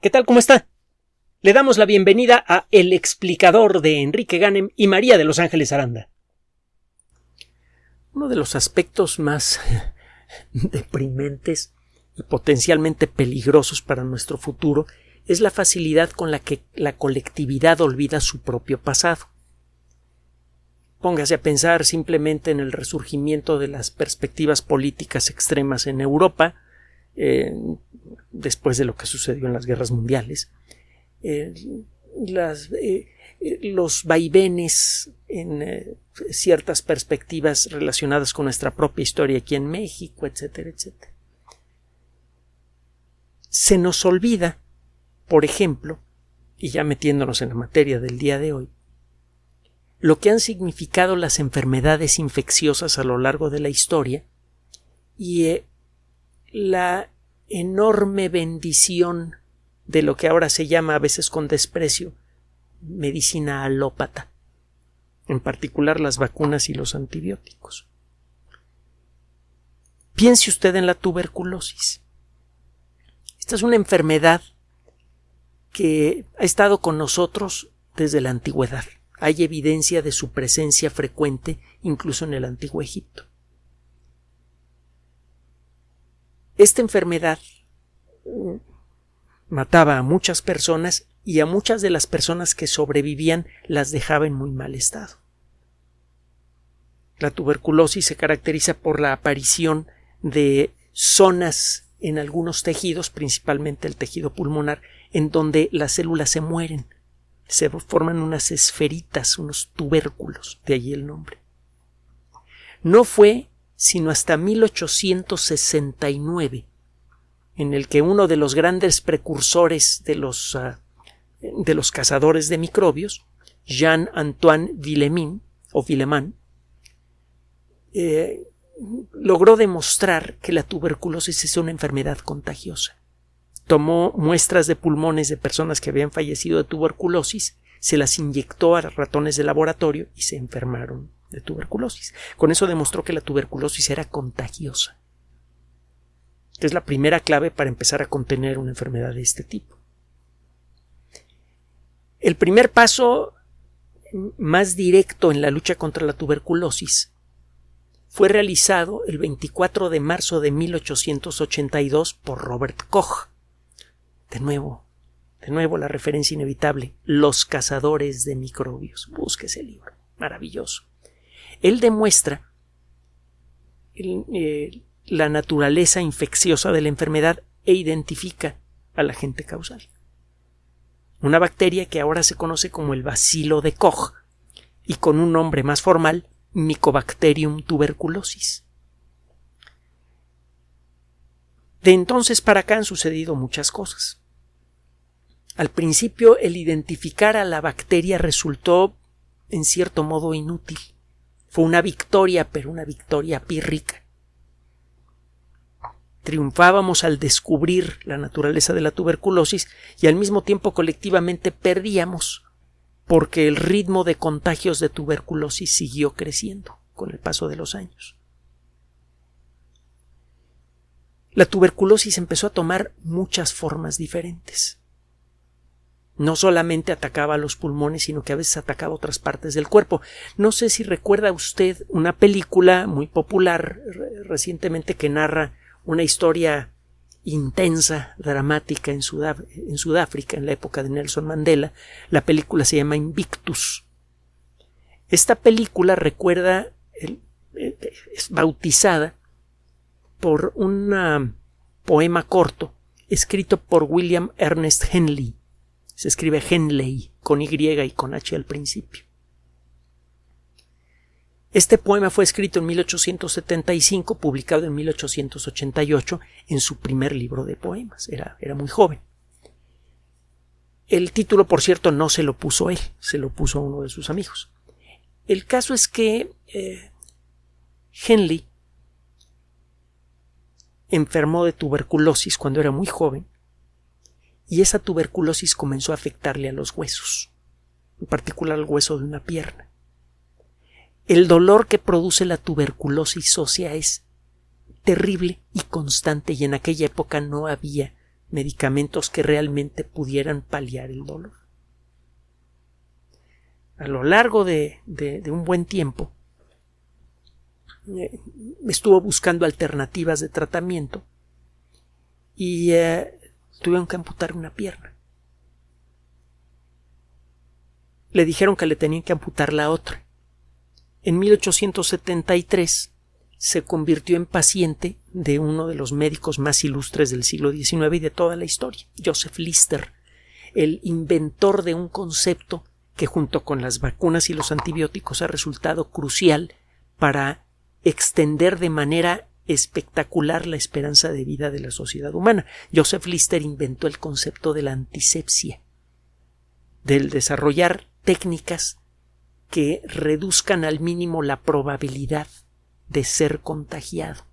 ¿Qué tal? ¿Cómo está? Le damos la bienvenida a El explicador de Enrique Ganem y María de Los Ángeles Aranda. Uno de los aspectos más deprimentes y potencialmente peligrosos para nuestro futuro es la facilidad con la que la colectividad olvida su propio pasado. Póngase a pensar simplemente en el resurgimiento de las perspectivas políticas extremas en Europa, eh, después de lo que sucedió en las guerras mundiales, eh, eh, los vaivenes en ciertas perspectivas relacionadas con nuestra propia historia aquí en México, etcétera, etcétera. Se nos olvida, por ejemplo, y ya metiéndonos en la materia del día de hoy, lo que han significado las enfermedades infecciosas a lo largo de la historia y la enorme bendición de lo que ahora se llama a veces con desprecio medicina alópata, en particular las vacunas y los antibióticos. Piense usted en la tuberculosis. Esta es una enfermedad que ha estado con nosotros desde la antigüedad. Hay evidencia de su presencia frecuente incluso en el antiguo Egipto. Esta enfermedad mataba a muchas personas y a muchas de las personas que sobrevivían las dejaba en muy mal estado. La tuberculosis se caracteriza por la aparición de zonas en algunos tejidos, principalmente el tejido pulmonar, en donde las células se mueren, se forman unas esferitas, unos tubérculos, de allí el nombre. No fue sino hasta 1869 en el que uno de los grandes precursores de los, ah, de los cazadores de microbios, Jean-Antoine Villemin, o Villemin, eh, logró demostrar que la tuberculosis es una enfermedad contagiosa. Tomó muestras de pulmones de personas que habían fallecido de tuberculosis, se las inyectó a ratones de laboratorio y se enfermaron de tuberculosis. Con eso demostró que la tuberculosis era contagiosa que es la primera clave para empezar a contener una enfermedad de este tipo. El primer paso más directo en la lucha contra la tuberculosis fue realizado el 24 de marzo de 1882 por Robert Koch. De nuevo, de nuevo la referencia inevitable, Los cazadores de microbios. Busque ese libro, maravilloso. Él demuestra eh, la naturaleza infecciosa de la enfermedad e identifica al agente causal. Una bacteria que ahora se conoce como el bacilo de Koch y con un nombre más formal, Mycobacterium tuberculosis. De entonces para acá han sucedido muchas cosas. Al principio el identificar a la bacteria resultó en cierto modo inútil. Fue una victoria, pero una victoria pírrica triunfábamos al descubrir la naturaleza de la tuberculosis y al mismo tiempo colectivamente perdíamos porque el ritmo de contagios de tuberculosis siguió creciendo con el paso de los años. La tuberculosis empezó a tomar muchas formas diferentes. No solamente atacaba los pulmones, sino que a veces atacaba otras partes del cuerpo. No sé si recuerda usted una película muy popular recientemente que narra una historia intensa, dramática en, Sudáfrica, en la época de Nelson Mandela. La película se llama Invictus. Esta película recuerda, es bautizada por un poema corto escrito por William Ernest Henley. Se escribe Henley con Y y con H al principio. Este poema fue escrito en 1875, publicado en 1888 en su primer libro de poemas. Era, era muy joven. El título, por cierto, no se lo puso él, se lo puso a uno de sus amigos. El caso es que eh, Henley enfermó de tuberculosis cuando era muy joven y esa tuberculosis comenzó a afectarle a los huesos, en particular al hueso de una pierna. El dolor que produce la tuberculosis ósea es terrible y constante y en aquella época no había medicamentos que realmente pudieran paliar el dolor. A lo largo de, un buen tiempo, eh, estuvo buscando alternativas de tratamiento y eh, tuvieron que amputar una pierna. Le dijeron que le tenían que amputar la otra. En 1873 se convirtió en paciente de uno de los médicos más ilustres del siglo XIX y de toda la historia, Joseph Lister, el inventor de un concepto que junto con las vacunas y los antibióticos ha resultado crucial para extender de manera espectacular la esperanza de vida de la sociedad humana. Joseph Lister inventó el concepto de la antisepsia, del desarrollar técnicas que reduzcan al mínimo la probabilidad de ser contagiado.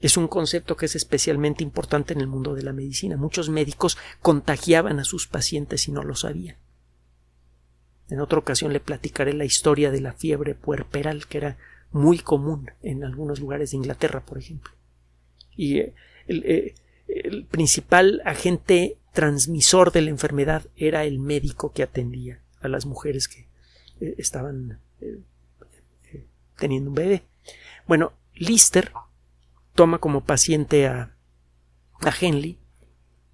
Es un concepto que es especialmente importante en el mundo de la medicina. Muchos médicos contagiaban a sus pacientes y no lo sabían. En otra ocasión le platicaré la historia de la fiebre puerperal, que era muy común en algunos lugares de Inglaterra, por ejemplo. Y eh, eh, el, principal agente transmisor de la enfermedad era el médico que atendía a las mujeres que eh, estaban teniendo un bebé. Bueno, Lister toma como paciente a, a Henley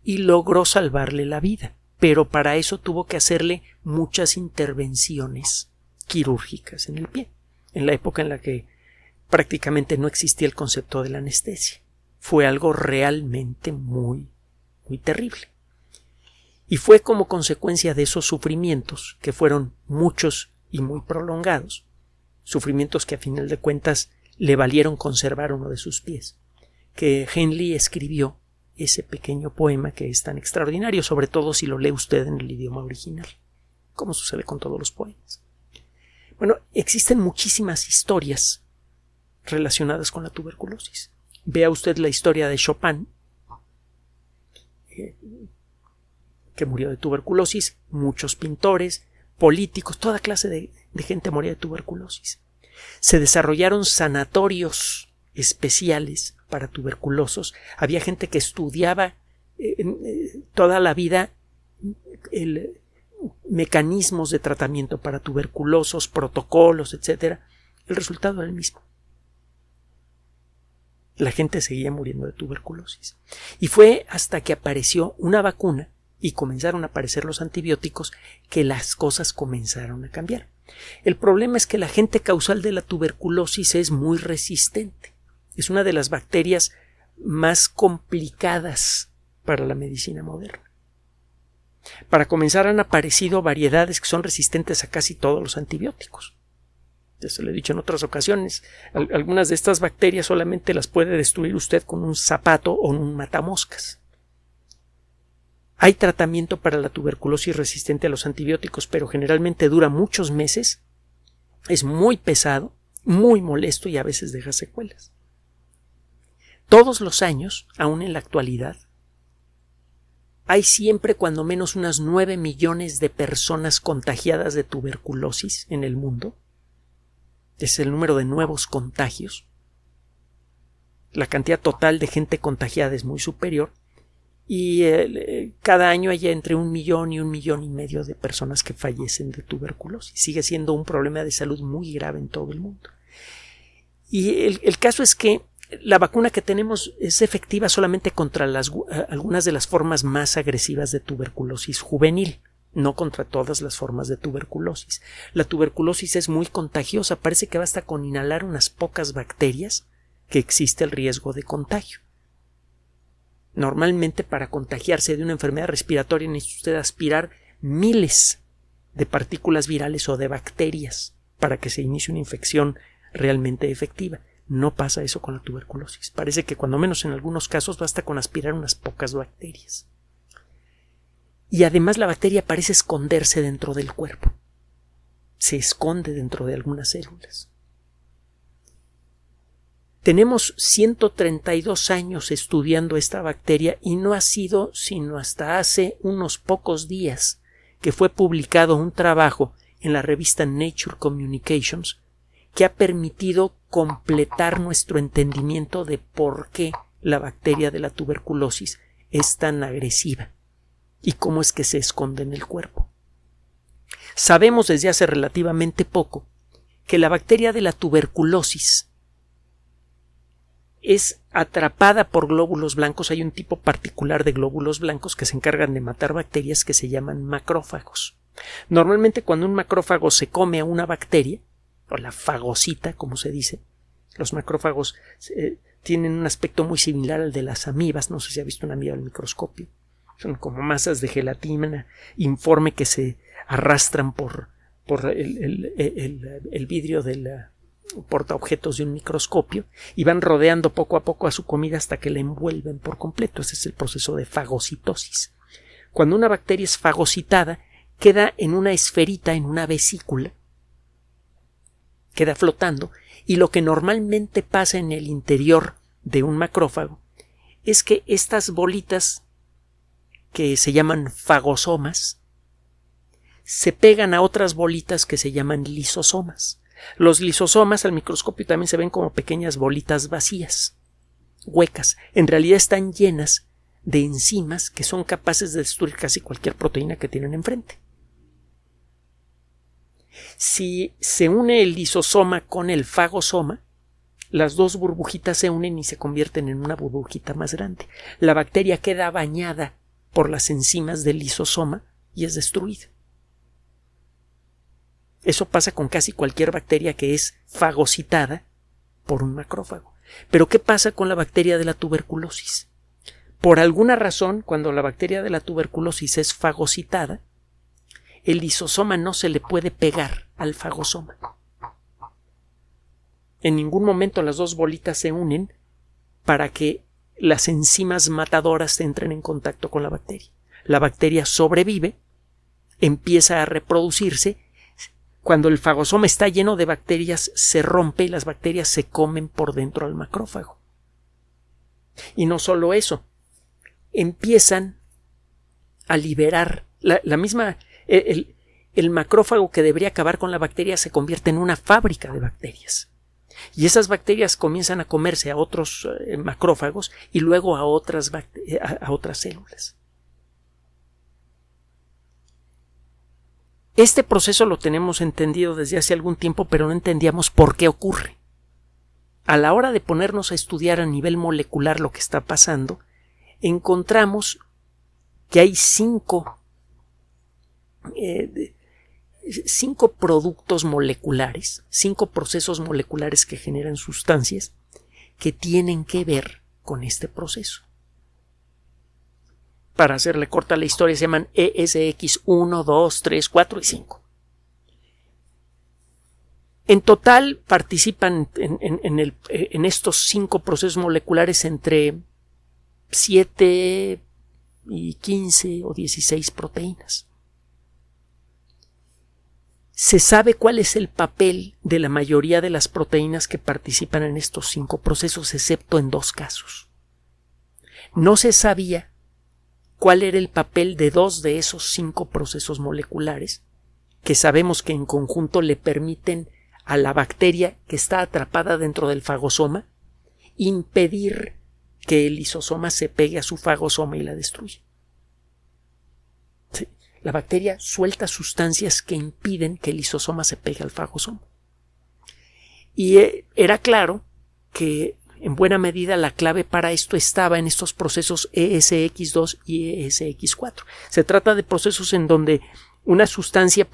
y logró salvarle la vida, pero para eso tuvo que hacerle muchas intervenciones quirúrgicas en el pie en la época en la que prácticamente no existía el concepto de la anestesia. Fue algo realmente muy, muy terrible. Y fue como consecuencia de esos sufrimientos, que fueron muchos y muy prolongados, sufrimientos que a final de cuentas le valieron conservar uno de sus pies, que Henley escribió ese pequeño poema que es tan extraordinario, sobre todo si lo lee usted en el idioma original, como sucede con todos los poemas. Bueno, existen muchísimas historias relacionadas con la tuberculosis. Vea usted la historia de Chopin, eh, que murió de tuberculosis, muchos pintores, políticos, toda clase de, gente moría de tuberculosis. Se desarrollaron sanatorios especiales para tuberculosos. Había gente que estudiaba eh, eh, toda la vida el, mecanismos de tratamiento para tuberculosos, protocolos, etc., el resultado era el mismo. La gente seguía muriendo de tuberculosis. Y fue hasta que apareció una vacuna y comenzaron a aparecer los antibióticos que las cosas comenzaron a cambiar. El problema es que la gente causal de la tuberculosis es muy resistente. Es una de las bacterias más complicadas para la medicina moderna. Para comenzar han aparecido variedades que son resistentes a casi todos los antibióticos. se lo he dicho en otras ocasiones. algunas de estas bacterias solamente las puede destruir usted con un zapato o un matamoscas. Hay tratamiento para la tuberculosis resistente a los antibióticos, pero generalmente dura muchos meses, es muy pesado, muy molesto y a veces deja secuelas. Todos los años, aún en la actualidad, hay siempre cuando menos unas nueve millones de personas contagiadas de tuberculosis en el mundo. Es el número de nuevos contagios. La cantidad total de gente contagiada es muy superior y eh, cada año hay entre un millón y un millón y medio de personas que fallecen de tuberculosis. Sigue siendo un problema de salud muy grave en todo el mundo. Y el caso es que la vacuna que tenemos es efectiva solamente contra eh, algunas de las formas más agresivas de tuberculosis juvenil, no contra todas las formas de tuberculosis. La tuberculosis es muy contagiosa, parece que basta con inhalar unas pocas bacterias que existe el riesgo de contagio. Normalmente para contagiarse de una enfermedad respiratoria necesita usted aspirar miles de partículas virales o de bacterias para que se inicie una infección realmente efectiva. No pasa eso con la tuberculosis. Parece que cuando menos en algunos casos basta con aspirar unas pocas bacterias. Y además la bacteria parece esconderse dentro del cuerpo. Se esconde dentro de algunas células. Tenemos 132 años estudiando esta bacteria y no ha sido sino hasta hace unos pocos días que fue publicado un trabajo en la revista Nature Communications que ha permitido completar nuestro entendimiento de por qué la bacteria de la tuberculosis es tan agresiva y cómo es que se esconde en el cuerpo. Sabemos desde hace relativamente poco que la bacteria de la tuberculosis es atrapada por glóbulos blancos. Hay un tipo particular de glóbulos blancos que se encargan de matar bacterias que se llaman macrófagos. Normalmente cuando un macrófago se come a una bacteria, o la fagocita, como se dice, los macrófagos eh, tienen un aspecto muy similar al de las amibas, no sé si ha visto una amiba al microscopio. Son como masas de gelatina informe que se arrastran por, por el, el vidrio del portaobjetos de un microscopio y van rodeando poco a poco a su comida hasta que la envuelven por completo. Ese es el proceso de fagocitosis. Cuando una bacteria es fagocitada, queda en una esferita, en una vesícula, queda flotando, y lo que normalmente pasa en el interior de un macrófago es que estas bolitas que se llaman fagosomas se pegan a otras bolitas que se llaman lisosomas. Los lisosomas al microscopio también se ven como pequeñas bolitas vacías, huecas. En realidad están llenas de enzimas que son capaces de destruir casi cualquier proteína que tienen enfrente. Si se une el lisosoma con el fagosoma, las dos burbujitas se unen y se convierten en una burbujita más grande. La bacteria queda bañada por las enzimas del lisosoma y es destruida. Eso pasa con casi cualquier bacteria que es fagocitada por un macrófago. Pero ¿qué pasa con la bacteria de la tuberculosis? Por alguna razón, cuando la bacteria de la tuberculosis es fagocitada, el lisosoma no se le puede pegar al fagosoma. En ningún momento las dos bolitas se unen para que las enzimas matadoras entren en contacto con la bacteria. La bacteria sobrevive, empieza a reproducirse. Cuando el fagosoma está lleno de bacterias, se rompe y las bacterias se comen por dentro al macrófago. Y no solo eso, empiezan a liberar la, misma el, macrófago que debería acabar con la bacteria se convierte en una fábrica de bacterias. Y esas bacterias comienzan a comerse a otros eh, macrófagos y luego a otras, eh, a otras células. Este proceso lo tenemos entendido desde hace algún tiempo, pero no entendíamos por qué ocurre. A la hora de ponernos a estudiar a nivel molecular lo que está pasando, encontramos que hay cinco, eh, cinco productos moleculares, cinco procesos moleculares que generan sustancias que tienen que ver con este proceso. Para hacerle corta la historia se llaman ESX 1, 2, 3, 4 y 5. En total participan en, en, estos cinco procesos moleculares entre 7 y 15 o 16 proteínas se sabe cuál es el papel de la mayoría de las proteínas que participan en estos cinco procesos, excepto en dos casos. No se sabía cuál era el papel de dos de esos cinco procesos moleculares, que sabemos que en conjunto le permiten a la bacteria que está atrapada dentro del fagosoma impedir que el lisosoma se pegue a su fagosoma y la destruya. La bacteria suelta sustancias que impiden que el lisosoma se pegue al fagosoma. Y eh, era claro que en buena medida la clave para esto estaba en estos procesos ESX2 y ESX4. Se trata de procesos en donde una sustancia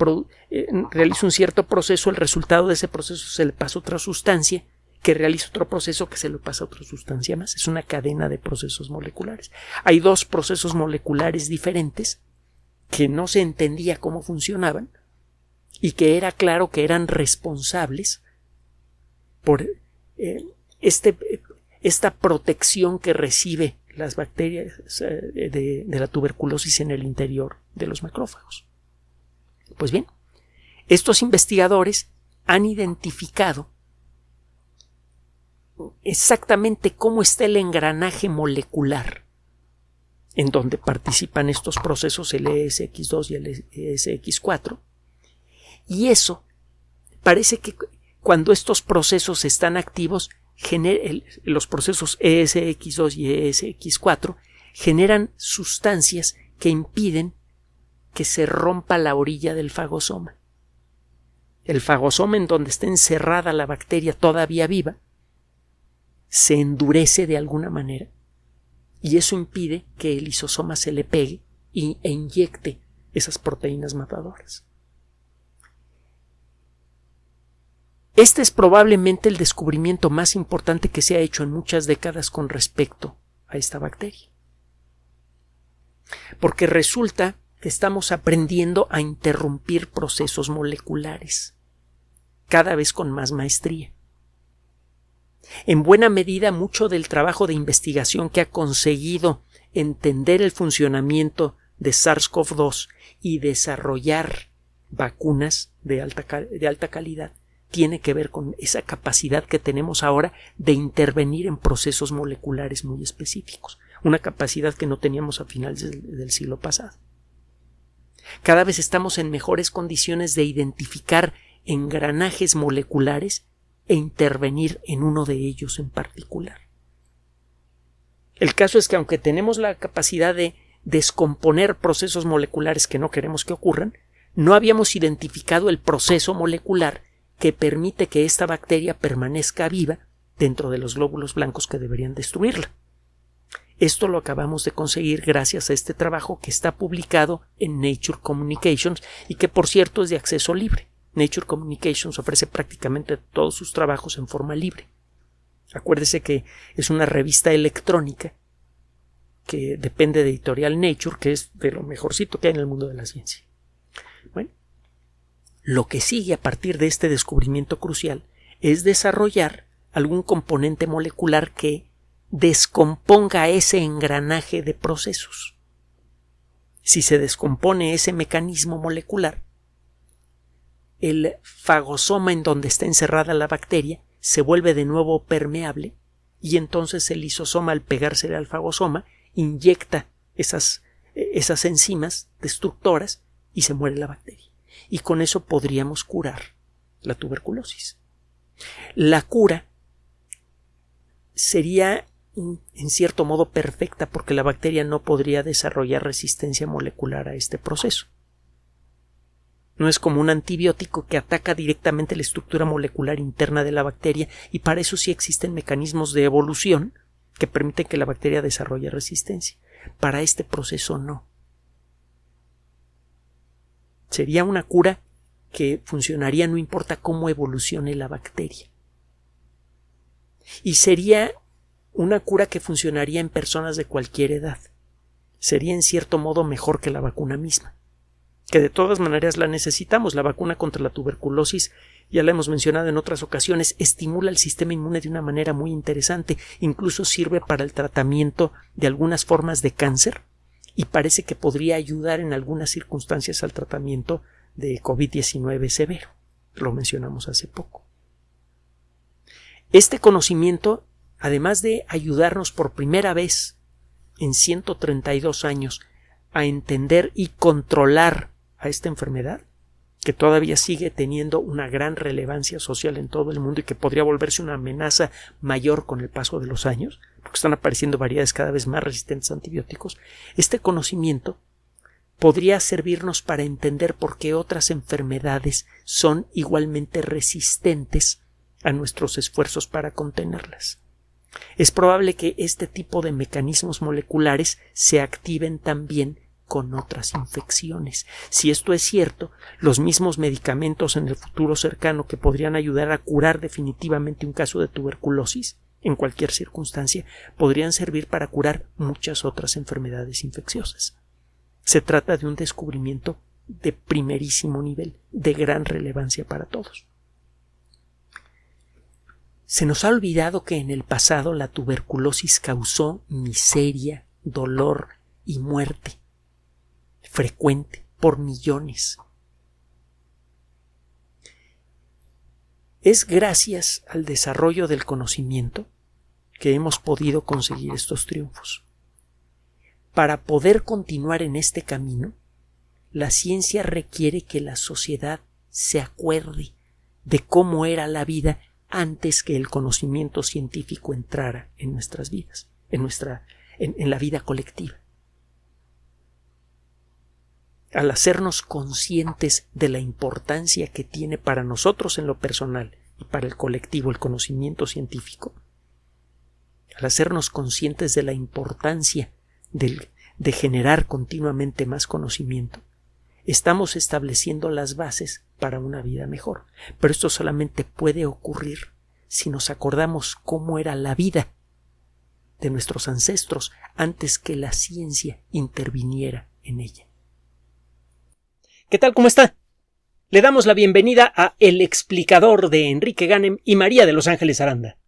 eh, realiza un cierto proceso, el resultado de ese proceso se le pasa a otra sustancia, que realiza otro proceso que se le pasa a otra sustancia más. Es una cadena de procesos moleculares. Hay dos procesos moleculares diferentes que no se entendía cómo funcionaban y que era claro que eran responsables por eh, este, esta protección que recibe las bacterias eh, de, de la tuberculosis en el interior de los macrófagos. Pues bien, estos investigadores han identificado exactamente cómo está el engranaje molecular en donde participan estos procesos el ESX2 y el ESX4. Y eso parece que cuando estos procesos están activos, los procesos ESX2 y ESX4 generan sustancias que impiden que se rompa la orilla del fagosoma. El fagosoma en donde está encerrada la bacteria todavía viva se endurece de alguna manera y eso impide que el lisosoma se le pegue e inyecte esas proteínas matadoras. Este es probablemente el descubrimiento más importante que se ha hecho en muchas décadas con respecto a esta bacteria. Porque resulta que estamos aprendiendo a interrumpir procesos moleculares, cada vez con más maestría. En buena medida, mucho del trabajo de investigación que ha conseguido entender el funcionamiento de SARS-CoV-2 y desarrollar vacunas de alta, de alta calidad tiene que ver con esa capacidad que tenemos ahora de intervenir en procesos moleculares muy específicos, una capacidad que no teníamos a finales del, del siglo pasado. Cada vez estamos en mejores condiciones de identificar engranajes moleculares e intervenir en uno de ellos en particular. El caso es que aunque tenemos la capacidad de descomponer procesos moleculares que no queremos que ocurran, no habíamos identificado el proceso molecular que permite que esta bacteria permanezca viva dentro de los glóbulos blancos que deberían destruirla. Esto lo acabamos de conseguir gracias a este trabajo que está publicado en Nature Communications y que por cierto es de acceso libre. Nature Communications ofrece prácticamente todos sus trabajos en forma libre. Acuérdese que es una revista electrónica que depende de Editorial Nature, que es de lo mejorcito que hay en el mundo de la ciencia. Bueno, lo que sigue a partir de este descubrimiento crucial es desarrollar algún componente molecular que descomponga ese engranaje de procesos. Si se descompone ese mecanismo molecular, el fagosoma en donde está encerrada la bacteria se vuelve de nuevo permeable y entonces el lisosoma al pegársele al fagosoma inyecta esas, esas enzimas destructoras y se muere la bacteria y con eso podríamos curar la tuberculosis. La cura sería en cierto modo perfecta porque la bacteria no podría desarrollar resistencia molecular a este proceso. No es como un antibiótico que ataca directamente la estructura molecular interna de la bacteria y para eso sí existen mecanismos de evolución que permiten que la bacteria desarrolle resistencia. Para este proceso no sería una cura que funcionaría no importa cómo evolucione la bacteria. Y sería una cura que funcionaría en personas de cualquier edad. Sería en cierto modo mejor que la vacuna misma. Que de todas maneras la necesitamos. La vacuna contra la tuberculosis, ya la hemos mencionado en otras ocasiones, estimula el sistema inmune de una manera muy interesante. Incluso sirve para el tratamiento de algunas formas de cáncer y parece que podría ayudar en algunas circunstancias al tratamiento de COVID-19 severo. Lo mencionamos hace poco. Este conocimiento, además de ayudarnos por primera vez en 132 años a entender y controlar a esta enfermedad, que todavía sigue teniendo una gran relevancia social en todo el mundo y que podría volverse una amenaza mayor con el paso de los años, porque están apareciendo variedades cada vez más resistentes a antibióticos, este conocimiento podría servirnos para entender por qué otras enfermedades son igualmente resistentes a nuestros esfuerzos para contenerlas. Es probable que este tipo de mecanismos moleculares se activen también con otras infecciones. Si esto es cierto, los mismos medicamentos en el futuro cercano que podrían ayudar a curar definitivamente un caso de tuberculosis en cualquier circunstancia podrían servir para curar muchas otras enfermedades infecciosas. Se trata de un descubrimiento de primerísimo nivel, de gran relevancia para todos. Se nos ha olvidado que en el pasado la tuberculosis causó miseria, dolor y muerte frecuente por millones. Es gracias al desarrollo del conocimiento que hemos podido conseguir estos triunfos. Para poder continuar en este camino, la ciencia requiere que la sociedad se acuerde de cómo era la vida antes que el conocimiento científico entrara en nuestras vidas, en nuestra en la vida colectiva. Al hacernos conscientes de la importancia que tiene para nosotros en lo personal y para el colectivo el conocimiento científico, al hacernos conscientes de la importancia de generar continuamente más conocimiento, estamos estableciendo las bases para una vida mejor. Pero esto solamente puede ocurrir si nos acordamos cómo era la vida de nuestros ancestros antes que la ciencia interviniera en ella. ¿Qué tal? ¿Cómo está? Le damos la bienvenida a El explicador de Enrique Ganem y María de Los Ángeles Aranda.